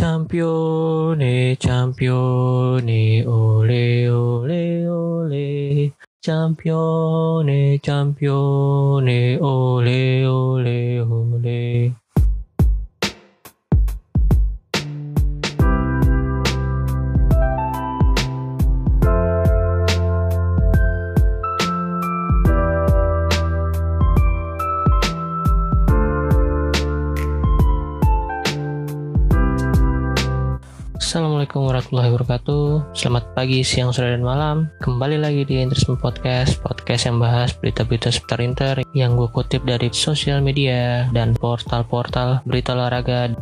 짬뽀네 짬뽀네 오레 오레 오레 짬뽀네 짬뽀네 오레 오레 오레 Assalamualaikum warahmatullahi wabarakatuh. Selamat pagi, siang, sore, dan malam. Kembali lagi di Interisme Podcast Podcast yang bahas berita-berita seputar Inter Yang gue kutip dari sosial media Dan portal-portal berita olahraga.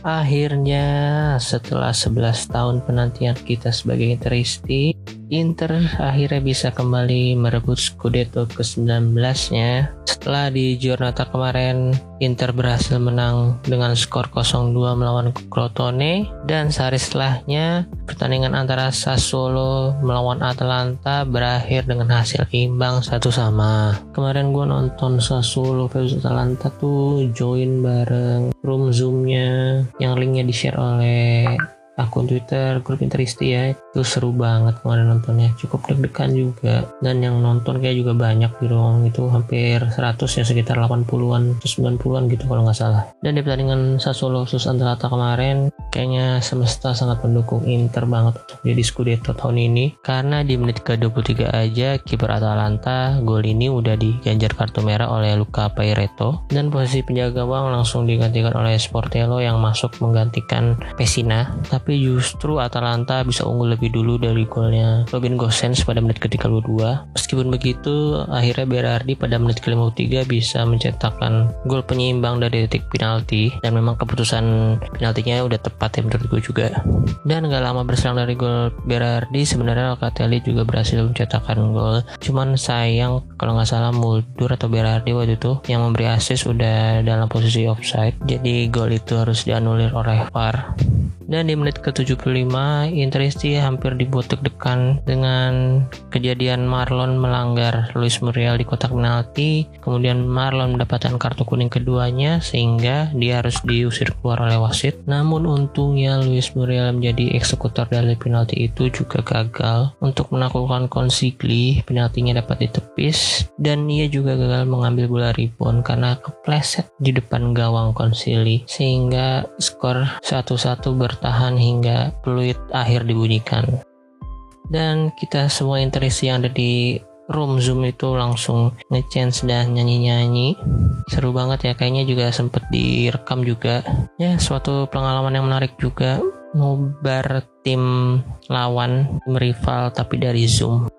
Akhirnya setelah 11 tahun penantian kita sebagai Interisti Inter akhirnya bisa kembali merebut Scudetto ke-19-nya. Setelah di Giornata kemarin, Inter berhasil menang dengan skor 0-2 melawan Crotone dan sehari setelahnya pertandingan antara Sassuolo melawan Atalanta berakhir dengan hasil imbang satu sama. Kemarin gue nonton Sassuolo versus Atalanta tuh join bareng room zoomnya yang linknya di share oleh akun Twitter grup Interisti ya itu seru banget kemarin nontonnya. Cukup deg-degan juga. Dan yang nonton kayak juga banyak di ruang itu hampir 100 ya sekitar 80-an 90-an gitu kalau nggak salah. Dan di pertandingan Sassuolo sus Atalanta kemarin kayaknya semesta sangat mendukung Inter banget untuk jadi Scudetto tahun ini. Karena di menit ke-23 aja kiper Atalanta gol ini udah diganjar kartu merah oleh Luca Pairetto. Dan posisi penjaga gawang langsung digantikan oleh Sportello yang masuk menggantikan Pesina tapi justru Atalanta bisa unggul lebih dulu dari golnya Robin Gosens pada menit ke-32 meskipun begitu akhirnya Berardi pada menit ke-53 bisa mencetakkan gol penyeimbang dari titik penalti. Dan memang keputusan penaltinya udah tepat ya menurut gue juga. Dan gak lama berselang dari gol Berardi sebenarnya Locatelli juga berhasil mencetakkan gol. Cuman sayang kalau nggak salah Muldur atau Berardi waktu itu yang memberi assist udah dalam posisi offside. Jadi gol itu harus dianulir oleh VAR dan di menit ke-75 Interisti hampir dibuat deg-degan dengan kejadian Marlon melanggar Luis Muriel di kotak penalti. Kemudian Marlon mendapatkan kartu kuning keduanya sehingga dia harus diusir keluar oleh wasit. Namun untungnya Luis Muriel menjadi eksekutor dari penalti itu juga gagal. Untuk menaklukkan Consigli penaltinya dapat ditepis. Dan ia juga gagal mengambil bola rebound karena kepleset di depan gawang Konsili sehingga skor 1-1 ber bertahan hingga peluit akhir dibunyikan. Dan kita semua interesi yang ada di room zoom itu langsung ngechance dan nyanyi-nyanyi. Seru banget ya kayaknya juga sempet direkam juga. Ya suatu pengalaman yang menarik juga ngobar tim lawan tim rival tapi dari zoom.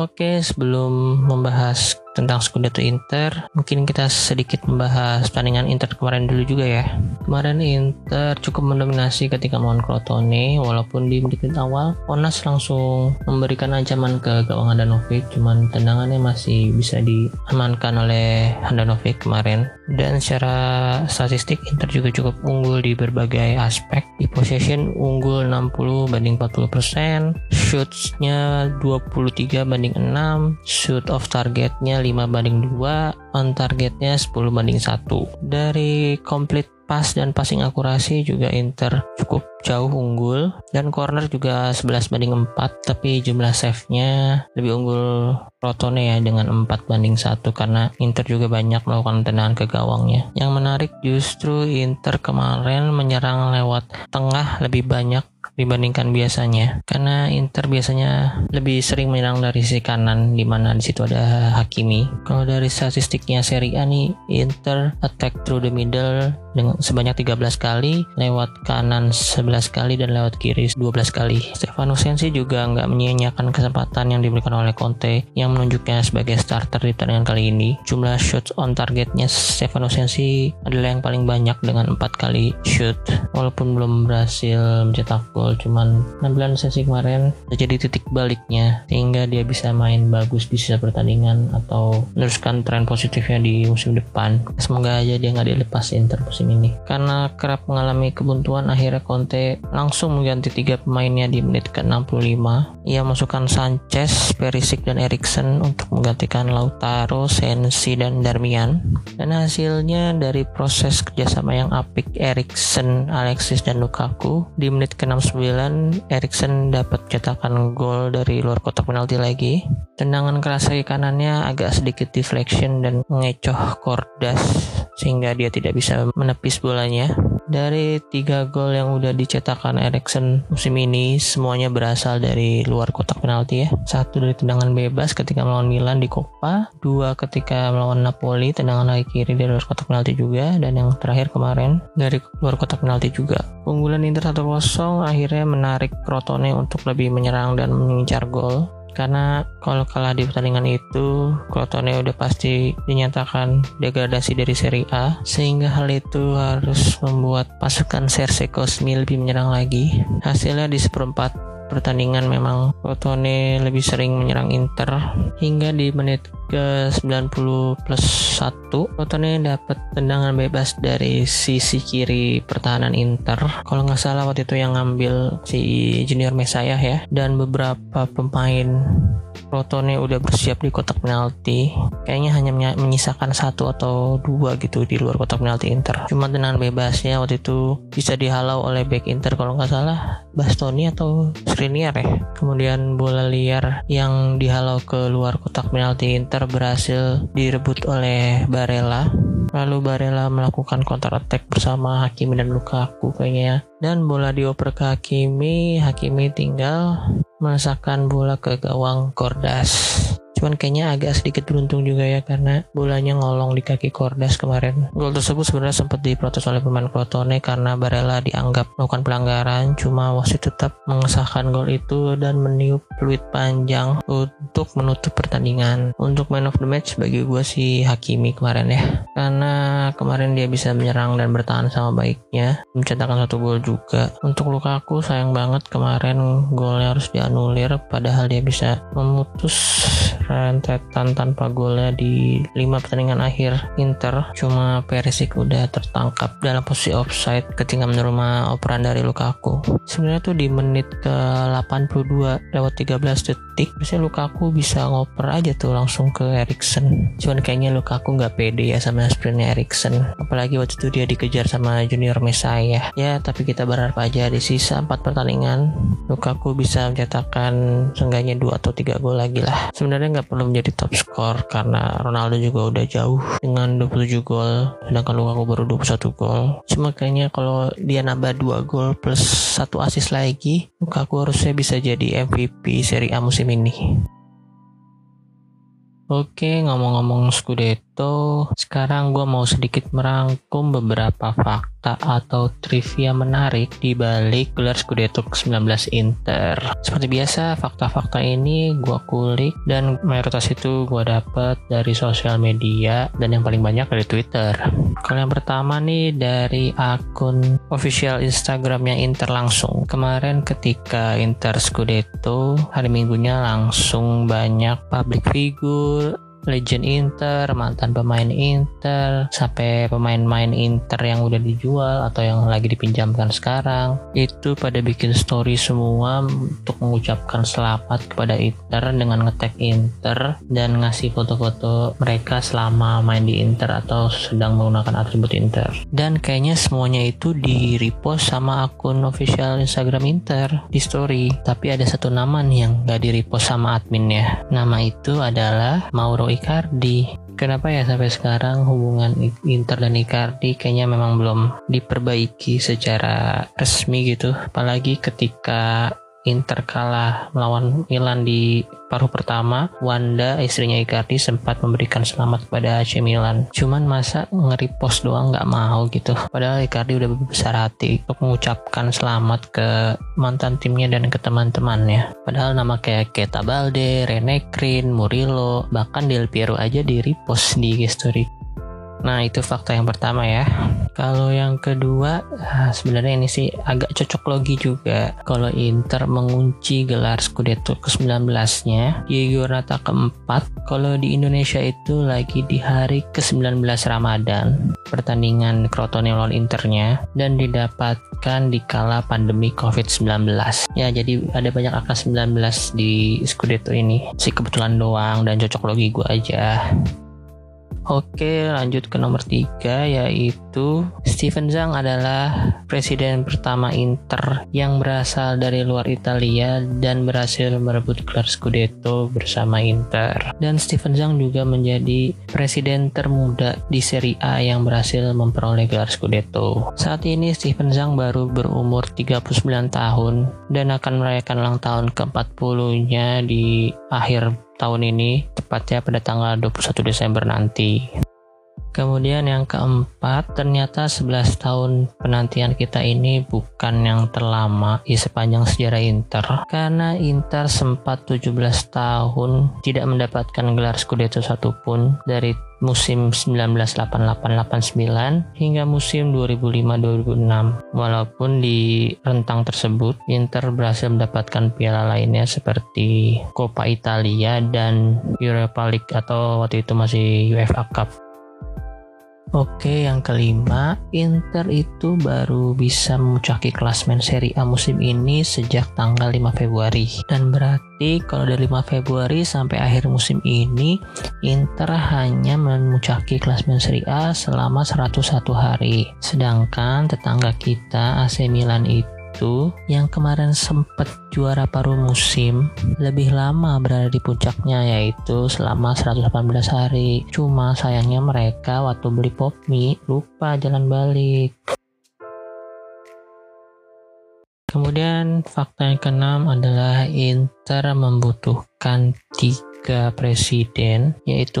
Oke sebelum membahas tentang Scudetto Inter, mungkin kita sedikit membahas pertandingan Inter kemarin dulu juga ya. Kemarin Inter cukup mendominasi ketika melawan Crotone, walaupun di menit awal Onas langsung memberikan ancaman ke gawang Handanovic, cuman tendangannya masih bisa diamankan oleh Handanovic kemarin. Dan secara statistik Inter juga cukup unggul di berbagai aspek. Di possession unggul 60 banding 40%, shootsnya 23 banding 6, shoot of targetnya 5 banding 2 on targetnya 10 banding 1 dari complete pass dan passing akurasi juga Inter cukup jauh unggul dan corner juga 11 banding 4 tapi jumlah save-nya lebih unggul Rotone ya dengan 4 banding 1 karena Inter juga banyak melakukan tendangan ke gawangnya. Yang menarik justru Inter kemarin menyerang lewat tengah lebih banyak dibandingkan biasanya karena Inter biasanya lebih sering menyerang dari sisi kanan di mana di situ ada Hakimi. Kalau dari statistiknya Serie A nih Inter attack through the middle dengan sebanyak 13 kali, lewat kanan 11 kali dan lewat kiri 12 kali. Stefano Sensi juga nggak menyia-nyiakan kesempatan yang diberikan oleh Conte yang menunjuknya sebagai starter di pertandingan kali ini. Jumlah shots on targetnya Stefano Sensi adalah yang paling banyak dengan 4 kali shoot walaupun belum berhasil mencetak gol cuman penampilan sesi kemarin terjadi titik baliknya sehingga dia bisa main bagus di sisa pertandingan atau meneruskan tren positifnya di musim depan semoga aja dia nggak dilepas Inter musim ini karena kerap mengalami kebuntuan akhirnya Conte langsung mengganti tiga pemainnya di menit ke-65. Ia masukkan Sanchez, Perisic dan Eriksen untuk menggantikan Lautaro, Sensi dan Darmian. Dan hasilnya dari proses kerjasama yang apik Eriksen, Alexis dan Lukaku di menit ke-69 Eriksen dapat cetakan gol dari luar kotak penalti lagi. Tendangan keras kaki kanannya agak sedikit deflection dan mengecoh Kordas sehingga dia tidak bisa menepis bolanya dari tiga gol yang udah dicetakkan Eriksen musim ini semuanya berasal dari luar kotak penalti ya. Satu dari tendangan bebas ketika melawan Milan di Coppa dua ketika melawan Napoli tendangan kaki kiri dari luar kotak penalti juga dan yang terakhir kemarin dari luar kotak penalti juga. Unggulan Inter 1-0 akhirnya menarik Crotone untuk lebih menyerang dan mengincar gol karena kalau kalah di pertandingan itu Crotone udah pasti dinyatakan degradasi dari Serie A. Sehingga hal itu harus membuat pasukan Serse Cosmi lebih menyerang lagi. Hasilnya di seperempat pertandingan memang Crotone lebih sering menyerang Inter. Hingga di menit ke 90 plus 1 Crotone dapat tendangan bebas dari sisi kiri pertahanan Inter. Kalau nggak salah waktu itu yang ngambil si Junior Mesaya ya. Dan beberapa pemain Crotone udah bersiap di kotak penalti. Kayaknya hanya menyisakan satu atau dua gitu di luar kotak penalti Inter. Cuma tendangan bebasnya waktu itu bisa dihalau oleh back Inter kalau nggak salah. Bastoni atau Skriniar ya. Kemudian bola liar yang dihalau ke luar kotak penalti Inter berhasil direbut oleh Barella. Lalu Barella melakukan counter attack bersama Hakimi dan Lukaku kayaknya ya. Dan bola dioper ke Hakimi, Hakimi tinggal merasakan bola ke gawang Kordas. Cuman kayaknya agak sedikit beruntung juga ya karena bolanya ngolong di kaki Kordas kemarin. Gol tersebut sebenarnya sempat diprotes oleh pemain Crotone karena Barella dianggap melakukan pelanggaran. Cuma wasit tetap mengesahkan gol itu dan meniup peluit panjang untuk menutup pertandingan. Untuk man of the match bagi gue si Hakimi kemarin ya. Karena kemarin dia bisa menyerang dan bertahan sama baiknya. Mencetakkan satu gol juga. Untuk Lukaku sayang banget kemarin golnya harus dianulir padahal dia bisa memutus rentetan tanpa golnya di lima pertandingan akhir Inter. Cuma Perisic udah tertangkap dalam posisi offside ketika menerima operan dari Lukaku. Sebenarnya tuh di menit ke 82 lewat 13 detik biasanya Lukaku bisa ngoper aja tuh langsung ke Eriksen. Cuman kayaknya Lukaku nggak pede ya sama sprintnya Eriksen. Apalagi waktu itu dia dikejar sama Junior Messiah. Ya tapi kita berharap aja di sisa 4 pertandingan Lukaku bisa mencetakkan seenggaknya 2 atau 3 gol lagi lah. Sebenarnya nggak perlu menjadi top skor karena Ronaldo juga udah jauh dengan 27 gol sedangkan Lukaku baru 21 gol. Cuma kayaknya kalau dia nambah 2 gol plus satu assist lagi Lukaku harusnya bisa jadi MVP Serie A musim ini. Oke, ngomong-ngomong Scudetto, sekarang gue mau sedikit merangkum beberapa fakta atau trivia menarik di balik gelar Scudetto ke-19 Inter. Seperti biasa, fakta-fakta ini gue kulik dan mayoritas itu gue dapet dari sosial media dan yang paling banyak dari Twitter. Kalau yang pertama nih dari akun official Instagramnya Inter langsung. Kemarin ketika Inter Scudetto, hari minggunya langsung banyak public figure legend Inter, mantan pemain Inter, sampai pemain-pemain Inter yang udah dijual atau yang lagi dipinjamkan sekarang, itu pada bikin story semua untuk mengucapkan selamat kepada Inter dengan ngetek Inter dan ngasih foto-foto mereka selama main di Inter atau sedang menggunakan atribut Inter. Dan kayaknya semuanya itu di repost sama akun official Instagram Inter di story. Tapi ada satu nama nih yang gak di repost sama adminnya. Nama itu adalah Mauro Icardi. Kenapa ya sampai sekarang hubungan Inter dan Icardi kayaknya memang belum diperbaiki secara resmi gitu. Apalagi ketika Inter kalah melawan Milan di paruh pertama, Wanda istrinya Icardi sempat memberikan selamat kepada AC Milan. Cuman masa nge-repost doang nggak mau gitu. Padahal Icardi udah besar hati untuk mengucapkan selamat ke mantan timnya dan ke teman-temannya. Padahal nama kayak Keta Balde, Rene Krin, Murilo, bahkan Del Piero aja di repost di story Nah, itu fakta yang pertama ya. Kalau yang kedua, ah, sebenarnya ini sih agak cocok logi juga. Kalau Inter mengunci gelar Scudetto ke-19-nya di giornata keempat, kalau di Indonesia itu lagi di hari ke-19 Ramadan, pertandingan Crotone lawan Internya, dan didapatkan di kala pandemi COVID-19. Ya, jadi ada banyak angka 19 di Scudetto ini. Si kebetulan doang dan cocok logi gue aja. Oke, lanjut ke nomor tiga yaitu Steven Zhang adalah presiden pertama Inter yang berasal dari luar Italia dan berhasil merebut gelar Scudetto bersama Inter. Dan Steven Zhang juga menjadi presiden termuda di Serie A yang berhasil memperoleh gelar Scudetto. Saat ini Steven Zhang baru berumur 39 tahun dan akan merayakan ulang tahun ke-40-nya di akhir tahun ini, tepatnya pada tanggal 21 Desember nanti. Kemudian yang keempat, ternyata 11 tahun penantian kita ini bukan yang terlama di sepanjang sejarah Inter. Karena Inter sempat 17 tahun tidak mendapatkan gelar Scudetto satupun dari musim 1988-89 hingga musim 2005-2006. Walaupun di rentang tersebut Inter berhasil mendapatkan piala lainnya seperti Coppa Italia dan Europa League atau waktu itu masih UEFA Cup. Oke, yang kelima, Inter itu baru bisa memuncaki klasmen Serie A musim ini sejak tanggal 5 Februari. Dan berarti kalau dari 5 Februari sampai akhir musim ini, Inter hanya memuncaki klasmen Serie A selama 101 hari. Sedangkan tetangga kita AC Milan itu itu yang kemarin sempat juara paruh musim lebih lama berada di puncaknya yaitu selama 118 hari. Cuma sayangnya mereka waktu beli pop mie lupa jalan balik. Kemudian fakta yang keenam adalah Inter membutuhkan tiga presiden yaitu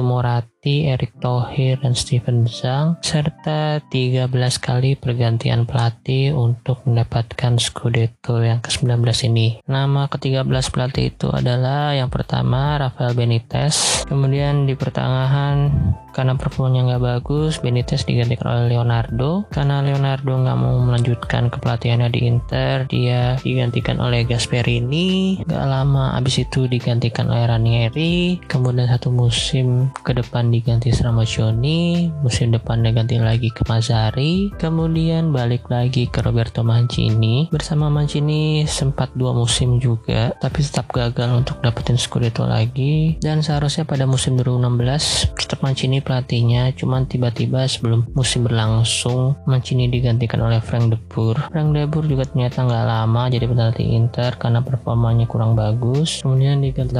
Moratti Erick Thohir dan Steven Zhang serta 13 kali pergantian pelatih untuk mendapatkan Scudetto yang ke-19 ini. Nama ke-13 pelatih itu adalah yang pertama Rafael Benitez, kemudian di pertengahan karena performanya nggak bagus, Benitez digantikan oleh Leonardo. Karena Leonardo nggak mau melanjutkan kepelatihannya di Inter, dia digantikan oleh Gasperini. Gak lama abis itu digantikan oleh Ranieri. Kemudian satu musim ke depan diganti Stramaccioni, musim depan diganti lagi ke Mazzari, kemudian balik lagi ke Roberto Mancini. Bersama Mancini sempat dua musim juga, tapi tetap gagal untuk dapetin Scudetto lagi. Dan seharusnya pada musim 2016 tetap Mancini pelatihnya, cuman tiba-tiba sebelum musim berlangsung Mancini digantikan oleh Frank De Boer. Frank De Boer juga ternyata nggak lama jadi pelatih Inter karena performanya kurang bagus. Kemudian diganti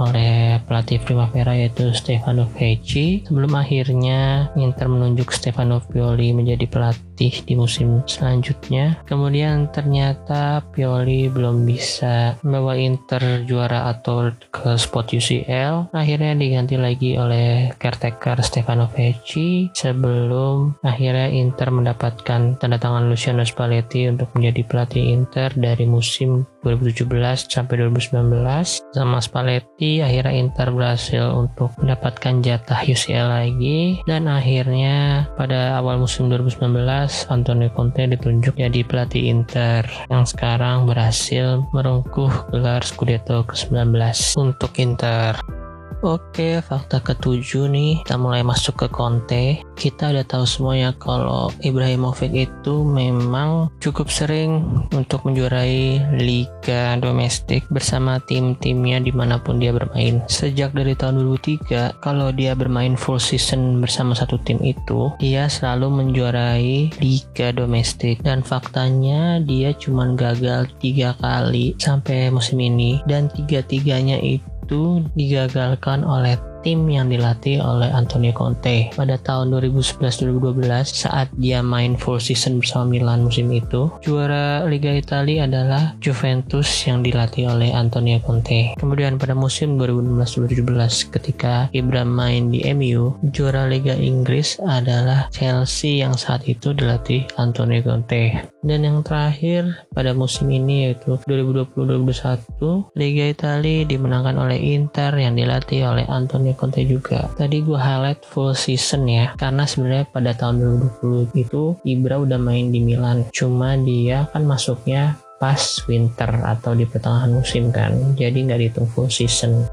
oleh pelatih Primavera yaitu Stefano Vecchi sebelum akhirnya Inter menunjuk Stefano Pioli menjadi pelatih di musim selanjutnya. Kemudian ternyata Pioli belum bisa membawa Inter juara atau ke spot UCL. Akhirnya diganti lagi oleh caretaker Stefano Vecchi sebelum akhirnya Inter mendapatkan tanda tangan Luciano Spalletti untuk menjadi pelatih Inter dari musim 2017 sampai 2019 sama Spalletti akhirnya Inter berhasil untuk mendapatkan jatah UCL lagi dan akhirnya pada awal musim 2019 Antonio Conte ditunjuk jadi pelatih Inter yang sekarang berhasil merengkuh gelar Scudetto ke-19 untuk Inter. Oke, fakta ketujuh nih, kita mulai masuk ke Conte. Kita udah tahu semuanya kalau Ibrahimovic itu memang cukup sering untuk menjuarai liga domestik bersama tim-timnya di mana pun dia bermain. Sejak dari tahun 2003, kalau dia bermain full season bersama satu tim itu, dia selalu menjuarai liga domestik. Dan faktanya dia cuma gagal tiga kali sampai musim ini dan tiga-tiganya itu itu digagalkan oleh tim yang dilatih oleh Antonio Conte pada tahun 2011-2012 saat dia main full season bersama Milan musim itu. Juara Liga Italia adalah Juventus yang dilatih oleh Antonio Conte. Kemudian pada musim 2016-2017 ketika Ibra main di MU, juara Liga Inggris adalah Chelsea yang saat itu dilatih Antonio Conte. Dan yang terakhir pada musim ini yaitu 2020-2021 Liga Italia dimenangkan oleh Inter yang dilatih oleh Antonio Conte juga. Tadi gue highlight full season ya karena sebenarnya pada tahun 2020 itu Ibra udah main di Milan. Cuma dia kan masuknya pas winter atau di pertengahan musim kan jadi nggak dihitung full season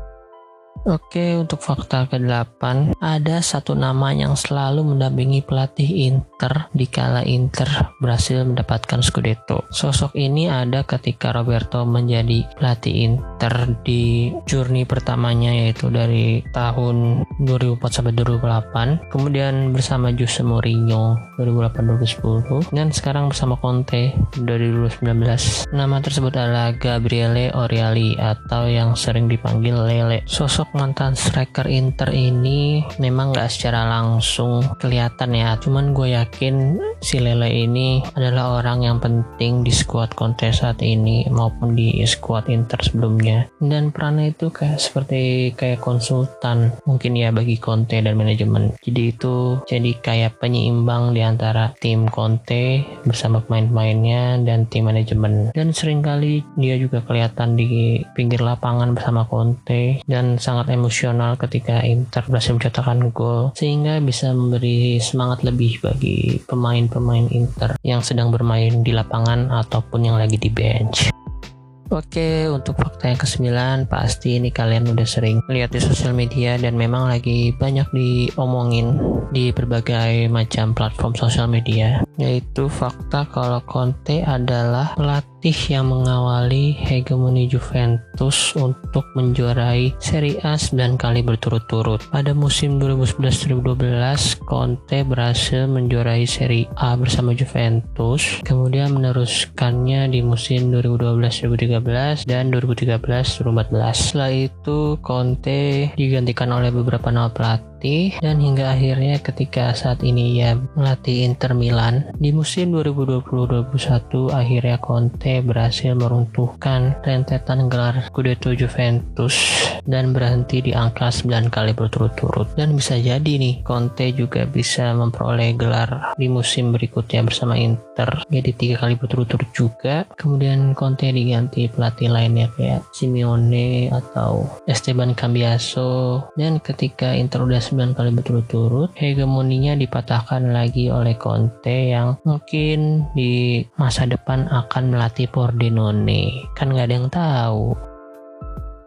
Oke, untuk fakta ke-8, ada satu nama yang selalu mendampingi pelatih Inter di kala Inter berhasil mendapatkan Scudetto. Sosok ini ada ketika Roberto menjadi pelatih Inter di journey pertamanya yaitu dari tahun 2004 sampai 2008, kemudian bersama Jose Mourinho 2008-2010 dan sekarang bersama Conte dari 2019. Nama tersebut adalah Gabriele Oriali atau yang sering dipanggil Lele. Sosok mantan striker Inter ini memang nggak secara langsung kelihatan ya. Cuman gue yakin si Lele ini adalah orang yang penting di squad Conte saat ini maupun di squad Inter sebelumnya. Dan perannya itu kayak seperti kayak konsultan mungkin ya bagi Conte dan manajemen. Jadi itu jadi kayak penyeimbang di antara tim Conte bersama pemain-pemainnya dan tim manajemen. Dan sering kali dia juga kelihatan di pinggir lapangan bersama Conte dan sangat sangat emosional ketika Inter berhasil mencetakkan gol sehingga bisa memberi semangat lebih bagi pemain-pemain Inter yang sedang bermain di lapangan ataupun yang lagi di bench. Oke, untuk fakta yang kesembilan, pasti ini kalian udah sering lihat di sosial media dan memang lagi banyak diomongin di berbagai macam platform sosial media, yaitu fakta kalau Conte adalah pelatih yang mengawali hegemoni Juventus untuk menjuarai Serie A 9 kali berturut-turut. Pada musim 2011-2012, Conte berhasil menjuarai Serie A bersama Juventus, kemudian meneruskannya di musim 2012-2013 dan 2013-2014. Setelah itu, Conte digantikan oleh beberapa nama pelatih dan hingga akhirnya ketika saat ini ia melatih Inter Milan. Di musim 2020-2021 akhirnya Conte berhasil meruntuhkan rentetan gelar Scudetto Juventus dan berhenti di angka 9 kali berturut-turut. Dan bisa jadi nih Conte juga bisa memperoleh gelar di musim berikutnya bersama Inter. Jadi tiga kali berturut-turut juga. Kemudian Conte diganti pelatih lainnya kayak Simeone atau Esteban Cambiaso. Dan ketika Inter udah 9 kali berturut-turut hegemoninya dipatahkan lagi oleh Conte yang mungkin di masa depan akan melatih Pordenone. Kan nggak ada yang tahu.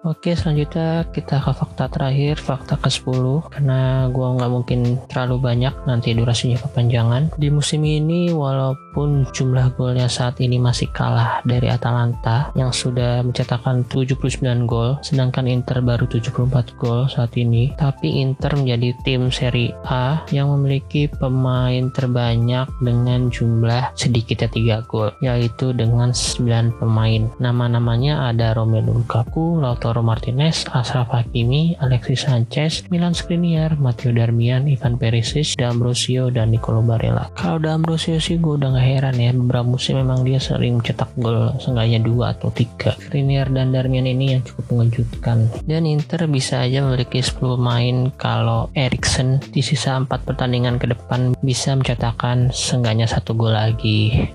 Oke selanjutnya kita ke fakta terakhir fakta ke 10 karena gua nggak mungkin terlalu banyak nanti durasinya kepanjangan. Di musim ini walaupun jumlah golnya saat ini masih kalah dari Atalanta yang sudah mencetakkan 79 gol sedangkan Inter baru 74 gol saat ini tapi Inter menjadi tim Serie A yang memiliki pemain terbanyak dengan jumlah sedikitnya 3 gol yaitu dengan 9 pemain nama-namanya ada Romelu Lukaku, Lautaro Martinez, Ashraf Hakimi, Alexis Sanchez, Milan Skriniar, Matteo Darmian, Ivan Perisic, D'Ambrosio, dan Nicolo Barella. Kalau D'Ambrosio sih gue udah gak heran ya, beberapa musim memang dia sering cetak gol seenggaknya dua atau tiga. Skriniar dan Darmian ini yang cukup mengejutkan. Dan Inter bisa aja memiliki 10 pemain kalau Eriksen di sisa 4 pertandingan ke depan bisa mencetakkan seenggaknya satu gol lagi.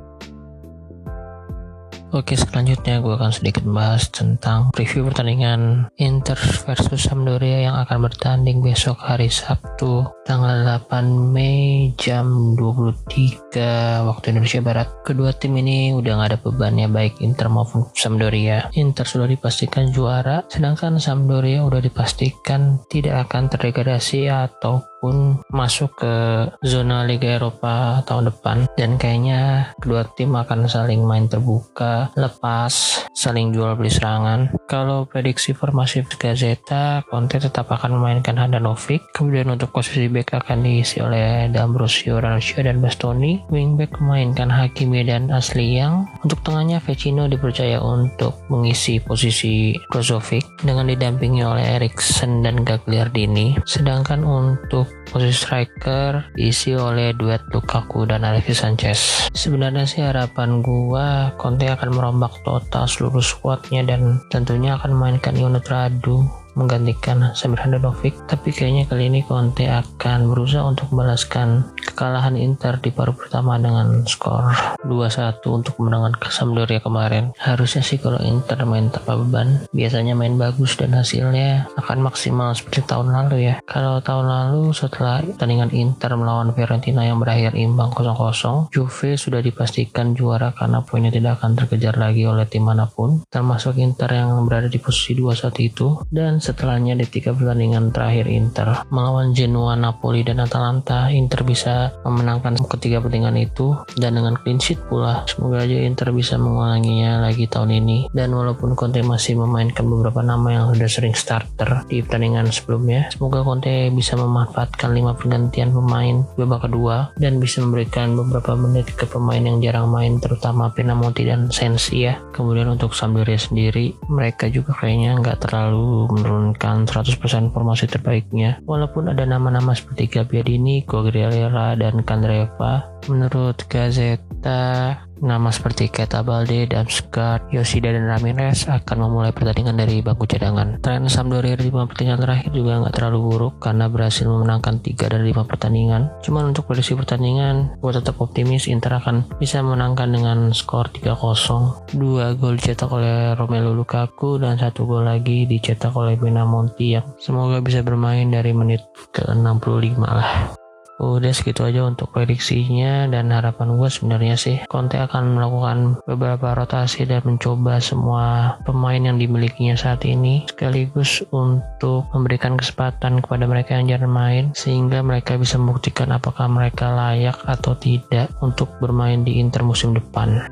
Oke, selanjutnya gue akan sedikit membahas tentang preview pertandingan Inter versus Sampdoria yang akan bertanding besok hari Sabtu tanggal 8 Mei jam 23 waktu Indonesia Barat. Kedua tim ini udah gak ada bebannya baik Inter maupun Sampdoria. Inter sudah dipastikan juara, sedangkan Sampdoria udah dipastikan tidak akan terdegradasi atau pun masuk ke zona Liga Eropa tahun depan. Dan kayaknya kedua tim akan saling main terbuka lepas saling jual beli serangan. Kalau prediksi formasi Gazeta Conte tetap akan memainkan Handanovic. Kemudian untuk posisi back akan diisi oleh D'Ambrosio, Ranocchio dan Bastoni. Wingback memainkan Hakimi dan Asli yang untuk tengahnya Vecino dipercaya untuk mengisi posisi Brozovic dengan didampingi oleh Eriksen dan Gagliardini. Sedangkan untuk posisi striker diisi oleh duet Lukaku dan Alexis Sanchez. Sebenarnya sih harapan gua Conte akan merombak total seluruh squadnya dan tentunya akan memainkan Yunus Radu menggantikan Samir Handanovic tapi kayaknya kali ini Conte akan berusaha untuk membalaskan kekalahan Inter di paruh pertama dengan skor 2-1 untuk kemenangan ke Sampdoria kemarin. Harusnya sih kalau Inter main tanpa beban biasanya main bagus dan hasilnya akan maksimal seperti tahun lalu ya. Kalau tahun lalu setelah pertandingan Inter melawan Fiorentina yang berakhir imbang 0-0 Juve sudah dipastikan juara karena poinnya tidak akan terkejar lagi oleh tim mana pun termasuk Inter yang berada di posisi 2 saat itu. Dan setelahnya di tiga pertandingan terakhir Inter. Melawan Genoa, Napoli, dan Atalanta Inter bisa memenangkan ketiga pertandingan itu. Dan dengan clean sheet pula semoga aja Inter bisa mengulanginya lagi tahun ini. Dan walaupun Conte masih memainkan beberapa nama yang sudah sering starter di pertandingan sebelumnya semoga Conte bisa memanfaatkan lima pergantian pemain babak kedua dan bisa memberikan beberapa menit ke pemain yang jarang main terutama Pinamonti dan Sensi ya. Kemudian untuk Sampdoria sendiri mereka juga kayaknya nggak terlalu menurunkan 100% formasi terbaiknya. Walaupun ada nama-nama seperti Gabbiadini, Quagliarella, dan Kandreva, menurut Gazeta Nama seperti Keta Balde, Damsgaard, Yoshida, dan Ramirez akan memulai pertandingan dari bangku cadangan. Tren Sampdoria di lima pertandingan terakhir juga nggak terlalu buruk karena berhasil memenangkan 3 dari 5 pertandingan. Cuman untuk prediksi pertandingan, gue tetap optimis Inter akan bisa memenangkan dengan skor 3-0. Dua gol dicetak oleh Romelu Lukaku dan satu gol lagi dicetak oleh Benamonti yang semoga bisa bermain dari menit ke-65 lah. Udah segitu aja untuk prediksinya dan harapan gue sebenarnya sih Conte akan melakukan beberapa rotasi dan mencoba semua pemain yang dimilikinya saat ini sekaligus untuk memberikan kesempatan kepada mereka yang jarang main sehingga mereka bisa membuktikan apakah mereka layak atau tidak untuk bermain di Inter musim depan.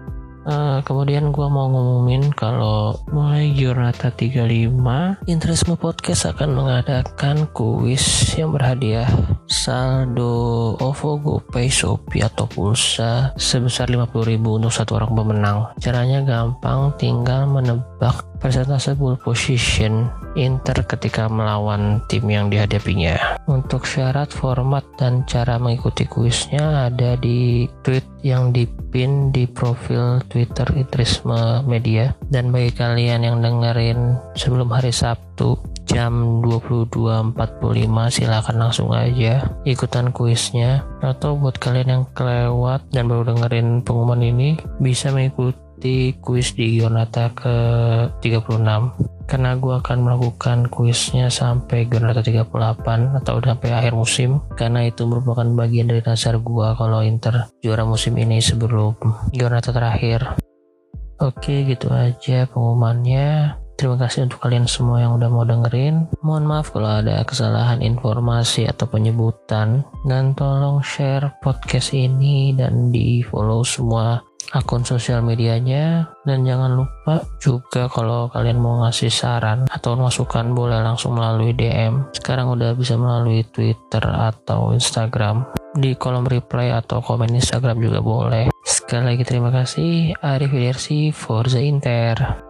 Uh, kemudian gue mau ngumumin kalau mulai Giornata 35 Interisme Podcast akan mengadakan kuis yang berhadiah saldo OVO, GoPay, Shopee atau pulsa sebesar 50.000 untuk satu orang pemenang. Caranya gampang, tinggal menebak persentase ball position Inter ketika melawan tim yang dihadapinya. Untuk syarat, format, dan cara mengikuti kuisnya ada di tweet yang dipin di profil Twitter Itrisme Media. Dan bagi kalian yang dengerin sebelum hari Sabtu jam 22.45 silahkan langsung aja ikutan kuisnya atau buat kalian yang kelewat dan baru dengerin pengumuman ini bisa mengikuti mengikuti kuis di Giornata ke 36 karena gue akan melakukan kuisnya sampai Giornata 38 atau sampai akhir musim karena itu merupakan bagian dari dasar gue kalau Inter juara musim ini sebelum Giornata terakhir oke gitu aja pengumumannya Terima kasih untuk kalian semua yang udah mau dengerin. Mohon maaf kalau ada kesalahan informasi atau penyebutan. Dan tolong share podcast ini dan di follow semua akun sosial medianya. Dan jangan lupa juga kalau kalian mau ngasih saran atau masukan boleh langsung melalui DM sekarang udah bisa melalui Twitter atau Instagram. Di kolom reply atau komen Instagram juga boleh. Sekali lagi terima kasih. Arif Widersi Forza Inter